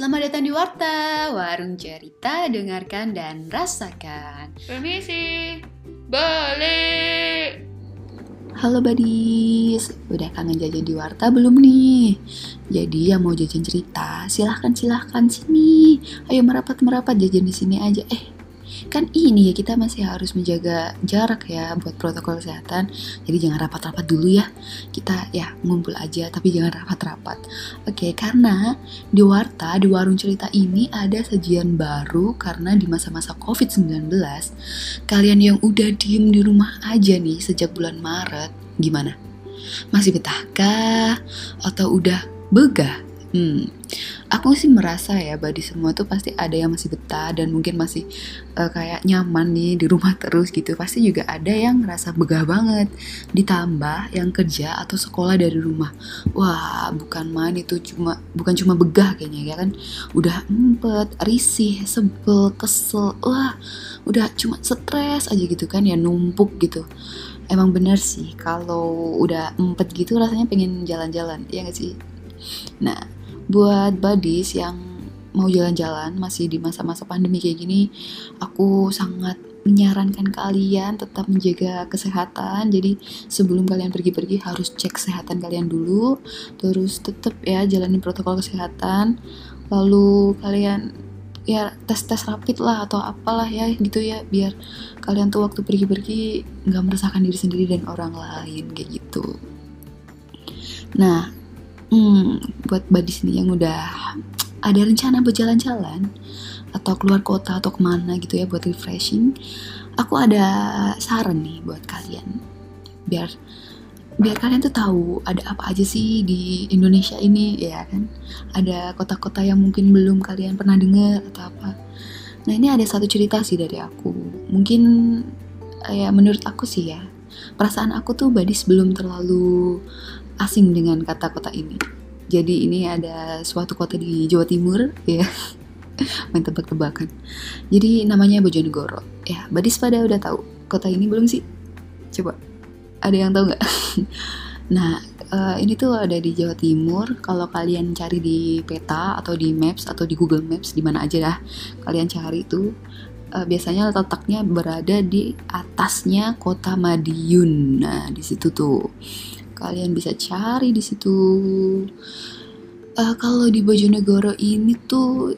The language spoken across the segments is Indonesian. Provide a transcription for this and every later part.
Selamat datang di Warta, warung cerita, dengarkan dan rasakan. Permisi, balik. Halo badis, udah kangen jajan di Warta belum nih? Jadi yang mau jajan cerita, silahkan silahkan sini. Ayo merapat merapat jajan di sini aja. Eh, kan ini ya kita masih harus menjaga jarak ya buat protokol kesehatan. Jadi jangan rapat-rapat dulu ya. Kita ya ngumpul aja tapi jangan rapat-rapat. Oke karena di Warta di warung cerita ini ada sajian baru karena di masa-masa COVID-19 kalian yang udah diem di rumah aja nih sejak bulan Maret gimana? Masih betahkah atau udah begah Hmm, aku sih merasa ya badi semua tuh pasti ada yang masih betah dan mungkin masih uh, kayak nyaman nih di rumah terus gitu. Pasti juga ada yang ngerasa begah banget. Ditambah yang kerja atau sekolah dari rumah. Wah, bukan main itu cuma bukan cuma begah kayaknya ya kan. Udah empet, risih, sebel, kesel. Wah, udah cuma stres aja gitu kan ya numpuk gitu emang bener sih kalau udah empet gitu rasanya pengen jalan-jalan ya gak sih nah buat buddies yang mau jalan-jalan masih di masa-masa pandemi kayak gini aku sangat menyarankan kalian tetap menjaga kesehatan. Jadi sebelum kalian pergi-pergi harus cek kesehatan kalian dulu. Terus tetap ya jalanin protokol kesehatan. Lalu kalian ya tes tes rapid lah atau apalah ya gitu ya. Biar kalian tuh waktu pergi-pergi nggak meresahkan diri sendiri dan orang lain kayak gitu. Nah hmm, buat badi sini yang udah ada rencana buat jalan-jalan atau keluar kota atau ke mana gitu ya buat refreshing aku ada saran nih buat kalian. Biar biar kalian tuh tahu ada apa aja sih di Indonesia ini ya kan? Ada kota-kota yang mungkin belum kalian pernah dengar atau apa. Nah ini ada satu cerita sih dari aku. Mungkin ya menurut aku sih ya perasaan aku tuh badis belum terlalu asing dengan kata kota ini. Jadi ini ada suatu kota di Jawa Timur ya. Main tebak-tebakan. Jadi namanya Bojonegoro. Ya, Badis pada udah tahu kota ini belum sih? Coba. Ada yang tahu nggak? nah, uh, ini tuh ada di Jawa Timur. Kalau kalian cari di peta atau di Maps atau di Google Maps di mana aja lah, kalian cari itu uh, biasanya letaknya berada di atasnya kota Madiun. Nah, di situ tuh kalian bisa cari di situ. Uh, kalau di Bojonegoro ini tuh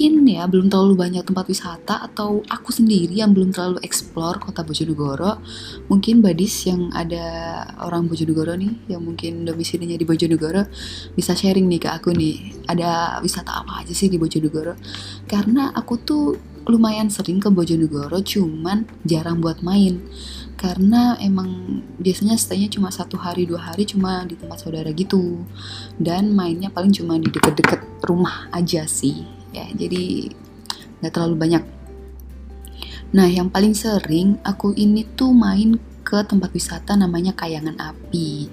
ya belum terlalu banyak tempat wisata atau aku sendiri yang belum terlalu explore kota Bojonegoro. Mungkin badis yang ada orang Bojonegoro nih yang mungkin domisilinya di Bojonegoro bisa sharing nih ke aku nih ada wisata apa aja sih di Bojonegoro? Karena aku tuh lumayan sering ke Bojonegoro cuman jarang buat main. Karena emang biasanya staynya cuma satu hari dua hari cuma di tempat saudara gitu. Dan mainnya paling cuma di deket-deket rumah aja sih ya jadi nggak terlalu banyak. Nah yang paling sering aku ini tuh main ke tempat wisata namanya Kayangan Api.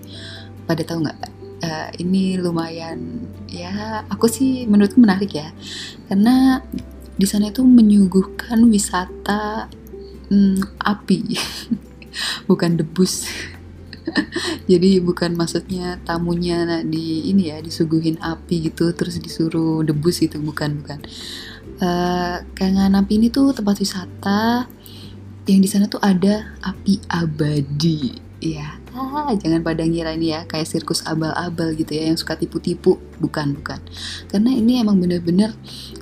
Pada tahu nggak uh, ini lumayan ya aku sih menurutku menarik ya. Karena di sana itu menyuguhkan wisata hmm, api bukan debus jadi bukan maksudnya tamunya di ini ya disuguhin api gitu terus disuruh debus gitu bukan bukan. Uh, kangen api ini tuh tempat wisata yang di sana tuh ada api abadi. Ya ah, jangan pada ngira ini ya kayak sirkus abal-abal gitu ya yang suka tipu-tipu. Bukan bukan. Karena ini emang bener-bener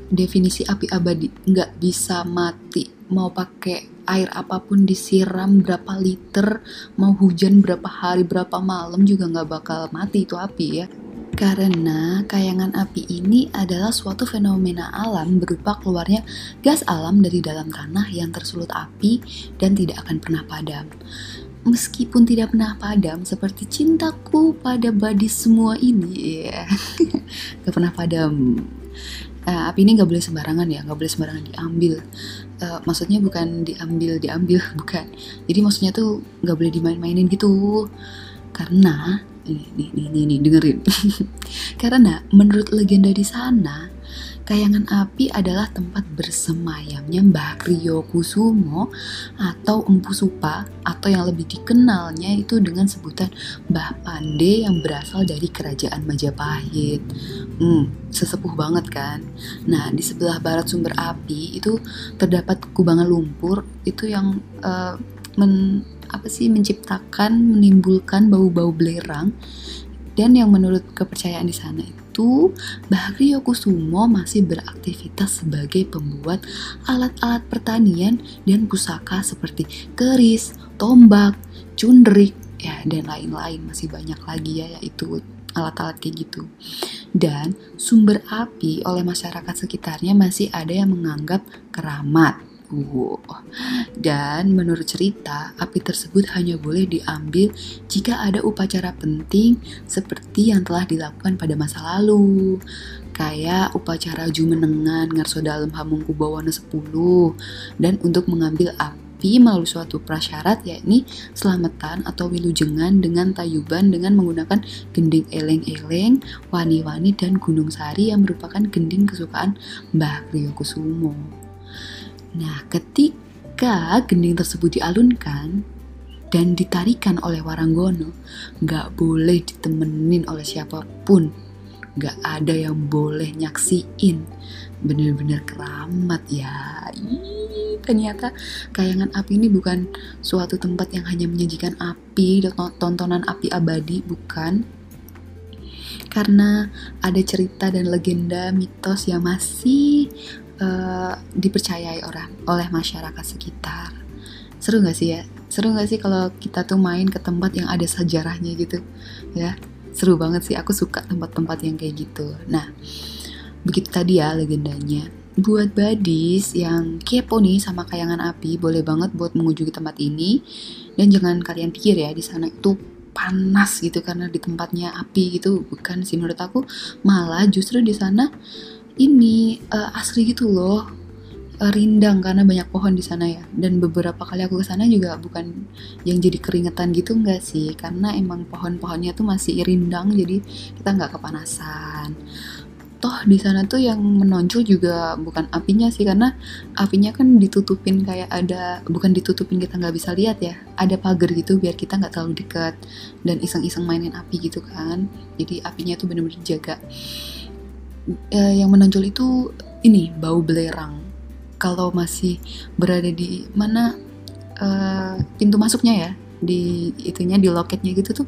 definisi api abadi. Nggak bisa mati mau pakai air apa pun disiram berapa liter, mau hujan berapa hari, berapa malam juga nggak bakal mati itu api ya. Karena kayangan api ini adalah suatu fenomena alam berupa keluarnya gas alam dari dalam tanah yang tersulut api dan tidak akan pernah padam. Meskipun tidak pernah padam, seperti cintaku pada badis semua ini, ya, gak pernah padam uh, api ini nggak boleh sembarangan ya nggak boleh sembarangan diambil. Uh, maksudnya bukan diambil diambil bukan. Jadi maksudnya tuh nggak boleh dimain-mainin gitu. Karena nih nih nih, nih dengerin. Karena menurut legenda di sana Kayangan api adalah tempat bersemayamnya Mbah Kriyo Kusumo atau Empu Supa atau yang lebih dikenalnya itu dengan sebutan Mbah Pande yang berasal dari kerajaan Majapahit. Hmm, sesepuh banget kan. Nah, di sebelah barat sumber api itu terdapat kubangan lumpur itu yang uh, men apa sih menciptakan menimbulkan bau-bau belerang dan yang menurut kepercayaan di sana itu Bahri Yokusumo masih beraktivitas sebagai pembuat alat-alat pertanian dan pusaka seperti keris, tombak, cundrik, ya dan lain-lain masih banyak lagi ya yaitu alat-alat kayak gitu. Dan sumber api oleh masyarakat sekitarnya masih ada yang menganggap keramat. Wow. Dan menurut cerita, api tersebut hanya boleh diambil jika ada upacara penting seperti yang telah dilakukan pada masa lalu. Kayak upacara Jumenengan Ngarso Dalem Hamengkubawana 10 dan untuk mengambil api tapi melalui suatu prasyarat yakni selamatan atau wilujengan dengan tayuban dengan menggunakan gending eleng-eleng, wani-wani dan gunung sari yang merupakan gending kesukaan Mbah Kriyo Kusumo. Nah, ketika gending tersebut dialunkan dan ditarikan oleh Waranggono, nggak boleh ditemenin oleh siapa pun. Nggak ada yang boleh nyaksiin. Bener-bener keramat ya. Ternyata kayangan api ini bukan suatu tempat yang hanya menyajikan api, tontonan api abadi, bukan. Karena ada cerita dan legenda mitos yang masih uh, dipercayai orang oleh masyarakat sekitar. Seru gak sih ya? Seru gak sih kalau kita tuh main ke tempat yang ada sejarahnya gitu? Ya, seru banget sih. Aku suka tempat-tempat yang kayak gitu. Nah, begitu tadi ya legendanya buat badis yang kepo nih sama kayangan api, boleh banget buat mengunjungi tempat ini. Dan jangan kalian pikir ya di sana itu panas gitu karena di tempatnya api gitu, bukan sih menurut aku. Malah justru di sana ini uh, asli gitu loh uh, rindang karena banyak pohon di sana ya dan beberapa kali aku ke sana juga bukan yang jadi keringetan gitu enggak sih karena emang pohon-pohonnya tuh masih rindang jadi kita nggak kepanasan toh di sana tuh yang menonjol juga bukan apinya sih karena apinya kan ditutupin kayak ada bukan ditutupin kita nggak bisa lihat ya. Ada pagar gitu biar kita nggak terlalu dekat dan iseng-iseng mainin api gitu kan. Jadi apinya tuh bener-bener dijaga. E, yang menonjol itu ini bau belerang. Kalau masih berada di mana e, pintu masuknya ya di itunya di loketnya gitu tuh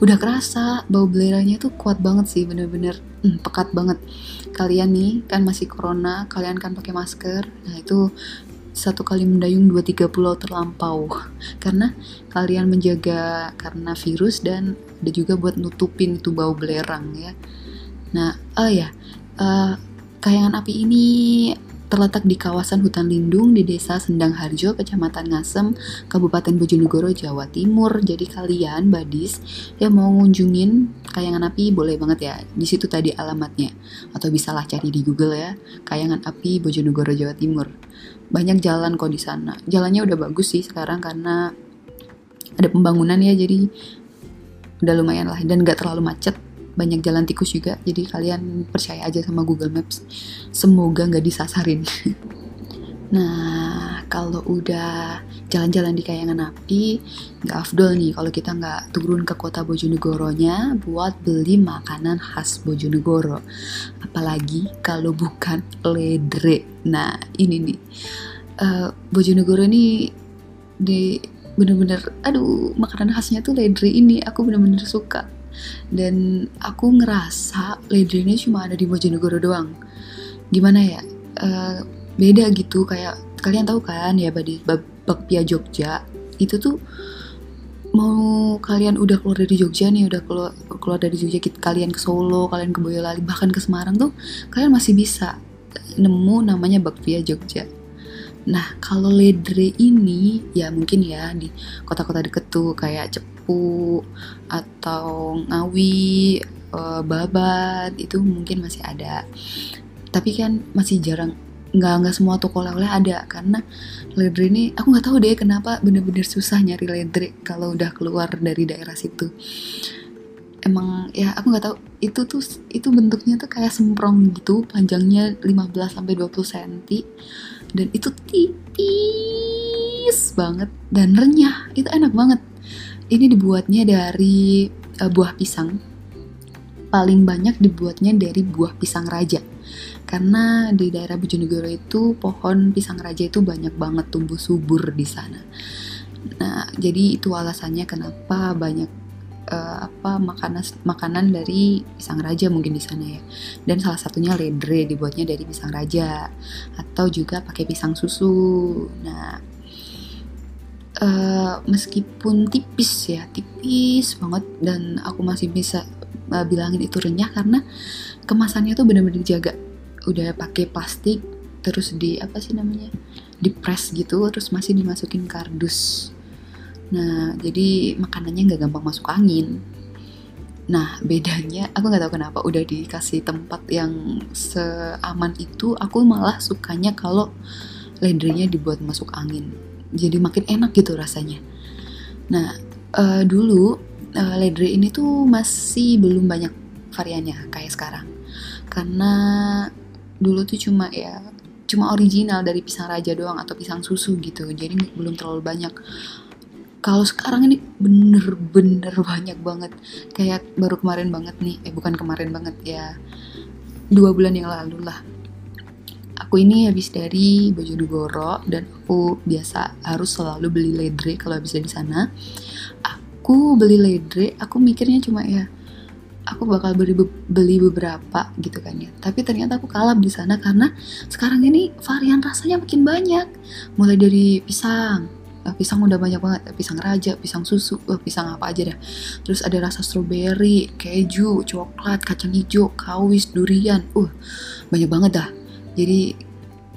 udah kerasa bau belerangnya tuh kuat banget sih bener-bener hmm, pekat banget. Kalian nih kan masih corona kalian kan pakai masker nah itu satu kali mendayung dua tiga pulau terlampau. Karena kalian menjaga karena virus dan ada juga buat nutupin itu bau belerang ya. Nah oh ya uh, kayangan api ini terletak di kawasan hutan lindung di desa Sendang Harjo, Kecamatan Ngasem, Kabupaten Bojonegoro, Jawa Timur. Jadi kalian, badis, yang mau ngunjungin kayangan api boleh banget ya. Di situ tadi alamatnya. Atau bisalah cari di Google ya, kayangan api Bojonegoro, Jawa Timur. Banyak jalan kok di sana. Jalannya udah bagus sih sekarang karena ada pembangunan ya, jadi udah lumayan lah dan gak terlalu macet banyak jalan tikus juga. Jadi kalian percaya aja sama Google Maps. Semoga nggak disasarin. Nah kalau udah jalan-jalan di kayangan api nggak afdol nih kalau kita nggak turun ke kota Bojonegoronya buat beli makanan khas Bojonegoro. Apalagi kalau bukan ledre. Nah ini nih. Uh, Bojonegoro ini di bener-bener aduh makanan khasnya tuh ledre ini. Aku bener-bener suka dan aku ngerasa ini cuma ada di Bojonegoro doang. Gimana ya? Uh, beda gitu kayak kalian tahu kan ya badi bakpia Jogja? Itu tuh mau kalian udah keluar dari Jogja nih udah keluar keluar dari Jogja kalian ke Solo kalian ke Boyolali bahkan ke Semarang tuh kalian masih bisa nemu namanya bakpia Jogja nah kalau ledre ini ya mungkin ya di kota-kota deket tuh kayak Cepu atau Ngawi, uh, Babat itu mungkin masih ada. Tapi kan masih jarang nggak nggak semua toko oleh-oleh ada. Karena ledre ini aku nggak tahu deh kenapa bener-bener susah nyari ledre kalau udah keluar dari daerah situ. Emang ya aku nggak tahu itu tuh itu bentuknya tuh kayak semprong gitu panjangnya 15 sampai 20 cm dan itu tipis banget dan renyah. Itu enak banget. Ini dibuatnya dari uh, buah pisang. Paling banyak dibuatnya dari buah pisang raja. Karena di daerah Bojonegoro itu pohon pisang raja itu banyak banget tumbuh subur di sana. Nah, jadi itu alasannya kenapa banyak uh, apa makanan makanan dari pisang raja mungkin di sana ya. Dan salah satunya ledre dibuatnya dari pisang raja atau juga pakai pisang susu. Nah, uh, meskipun tipis ya, tipis banget dan aku masih bisa uh, bilangin itu renyah karena kemasannya tuh benar-benar dijaga udah pakai plastik terus di apa sih namanya di press gitu terus masih dimasukin kardus nah jadi makanannya nggak gampang masuk angin. Nah bedanya aku nggak tahu kenapa udah dikasih tempat yang seaman itu aku malah sukanya kalau ledrenya dibuat masuk angin. Jadi makin enak gitu rasanya. Nah uh, dulu uh, ledre ini tuh masih belum banyak variannya kayak sekarang. Karena dulu tuh cuma ya cuma original dari pisang raja doang atau pisang susu gitu. Jadi belum terlalu banyak kalau sekarang ini bener-bener banyak banget. Kayak baru kemarin banget nih. Eh bukan kemarin banget ya. Dua bulan yang lalu lah. Aku ini habis dari Bojonegoro dan aku biasa harus selalu beli ledre kalau habis dari sana. Aku beli ledre aku mikirnya cuma ya aku bakal beli beli beberapa gitu kan ya. Tapi ternyata aku kalah di sana karena sekarang ini varian rasanya makin banyak. Mulai dari pisang pisang udah banyak banget pisang raja pisang susu uh, pisang apa aja dah terus ada rasa strawberry keju coklat kacang hijau kawis durian. Uh banyak banget dah. Jadi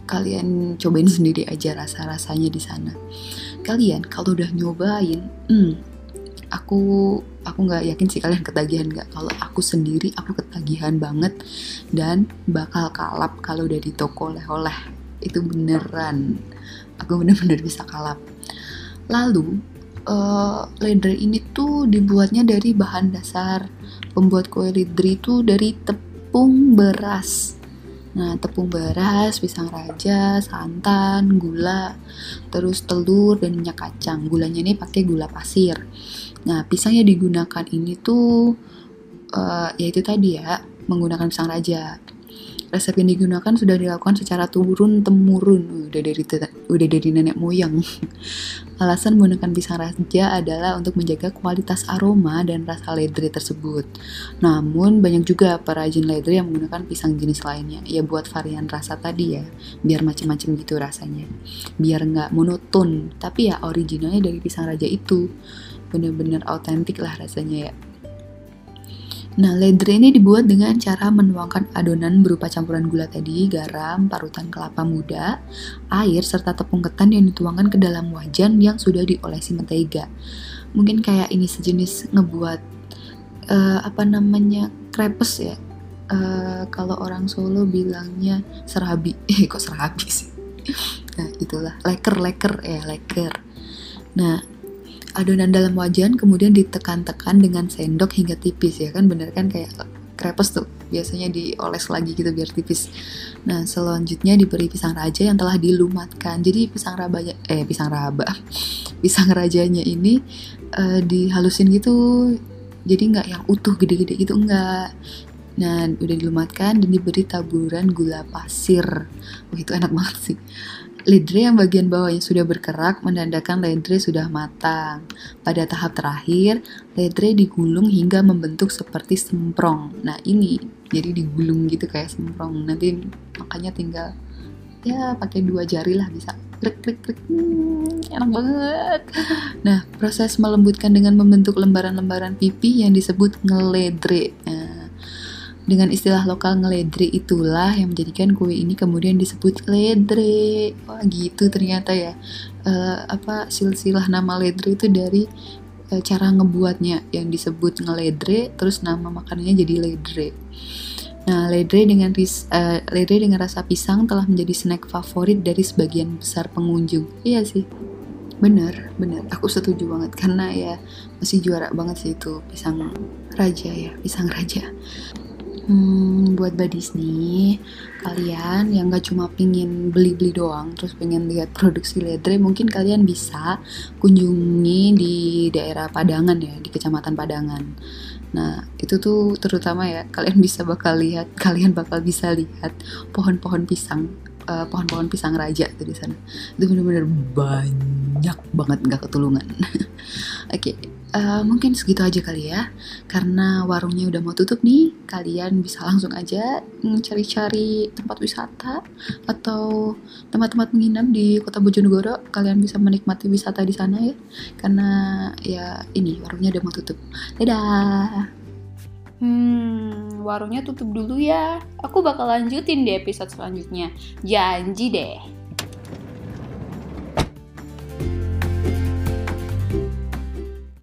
kalian cobain sendiri aja rasa rasanya di sana. Kalian kalau udah nyobain hmm, aku aku nggak yakin sih kalian ketagihan nggak. Kalau aku sendiri aku ketagihan banget dan bakal kalap kalau udah di toko oleh-oleh. Itu beneran aku bener-bener bisa kalap lalu uh, ledre ini tuh dibuatnya dari bahan dasar pembuat kue ledre itu dari tepung beras Nah, tepung beras, pisang raja, santan, gula, terus telur dan minyak kacang. Gulanya ini pakai gula pasir. Nah, pisang yang digunakan ini tuh uh, ya itu tadi ya, menggunakan pisang raja. Resep yang digunakan sudah dilakukan secara turun temurun, udah dari udah dari nenek moyang. Alasan menggunakan pisang raja adalah untuk menjaga kualitas aroma dan rasa ledre tersebut. Namun banyak juga perajin ledre yang menggunakan pisang jenis lainnya, ya buat varian rasa tadi ya, biar macam-macam gitu rasanya, biar nggak monoton. Tapi ya originalnya dari pisang raja itu, bener-bener autentik lah rasanya ya. Nah, ledre ini dibuat dengan cara menuangkan adonan berupa campuran gula tadi, garam, parutan kelapa muda, air, serta tepung ketan yang dituangkan ke dalam wajan yang sudah diolesi mentega. Mungkin kayak ini sejenis ngebuat uh, apa namanya krepes ya. Uh, kalau orang Solo bilangnya serabi, eh kok serabi sih? nah itulah leker leker ya leker. Nah adonan dalam wajan kemudian ditekan-tekan dengan sendok hingga tipis ya kan bener kan kayak krepes tuh biasanya dioles lagi gitu biar tipis. Nah selanjutnya diberi pisang raja yang telah dilumatkan. Jadi pisang rabanya eh pisang raba, pisang rajanya ini uh, dihalusin gitu. Jadi nggak yang utuh gede-gede gitu enggak. Nah udah dilumatkan dan diberi taburan gula pasir. Wah itu enak banget sih. Ledre yang bagian bawahnya sudah berkerak menandakan ledre sudah matang. Pada tahap terakhir, ledre digulung hingga membentuk seperti semprong. Nah ini jadi digulung gitu kayak semprong. Nanti makanya tinggal ya pakai dua jari lah bisa klik klik klik hmm, enak banget nah proses melembutkan dengan membentuk lembaran-lembaran pipi yang disebut ngeledre nah, dengan istilah lokal ngeledre itulah yang menjadikan kue ini kemudian disebut ledre. Wah gitu ternyata ya. Uh, apa silsilah nama ledre itu dari uh, cara ngebuatnya yang disebut ngeledre terus nama makanannya jadi ledre. Nah, ledre dengan ris, uh, ledre dengan rasa pisang telah menjadi snack favorit dari sebagian besar pengunjung. Iya sih. Bener, bener. Aku setuju banget karena ya masih juara banget sih itu pisang raja ya, pisang raja. Hmm, buat badis nih, kalian yang gak cuma pingin beli-beli doang, terus pengen lihat produksi ledre, mungkin kalian bisa kunjungi di daerah Padangan ya, di Kecamatan Padangan. Nah, itu tuh terutama ya, kalian bisa bakal lihat, kalian bakal bisa lihat pohon-pohon pisang, uh, pohon-pohon pisang raja tuh di sana. Itu bener-bener banyak banget nggak ketulungan. Oke, okay, uh, mungkin segitu aja kali ya. Karena warungnya udah mau tutup nih, kalian bisa langsung aja cari-cari tempat wisata atau tempat-tempat menginap di Kota Bojonegoro. Kalian bisa menikmati wisata di sana ya. Karena ya ini warungnya udah mau tutup. Dadah. Hmm, warungnya tutup dulu ya. Aku bakal lanjutin di episode selanjutnya. Janji deh.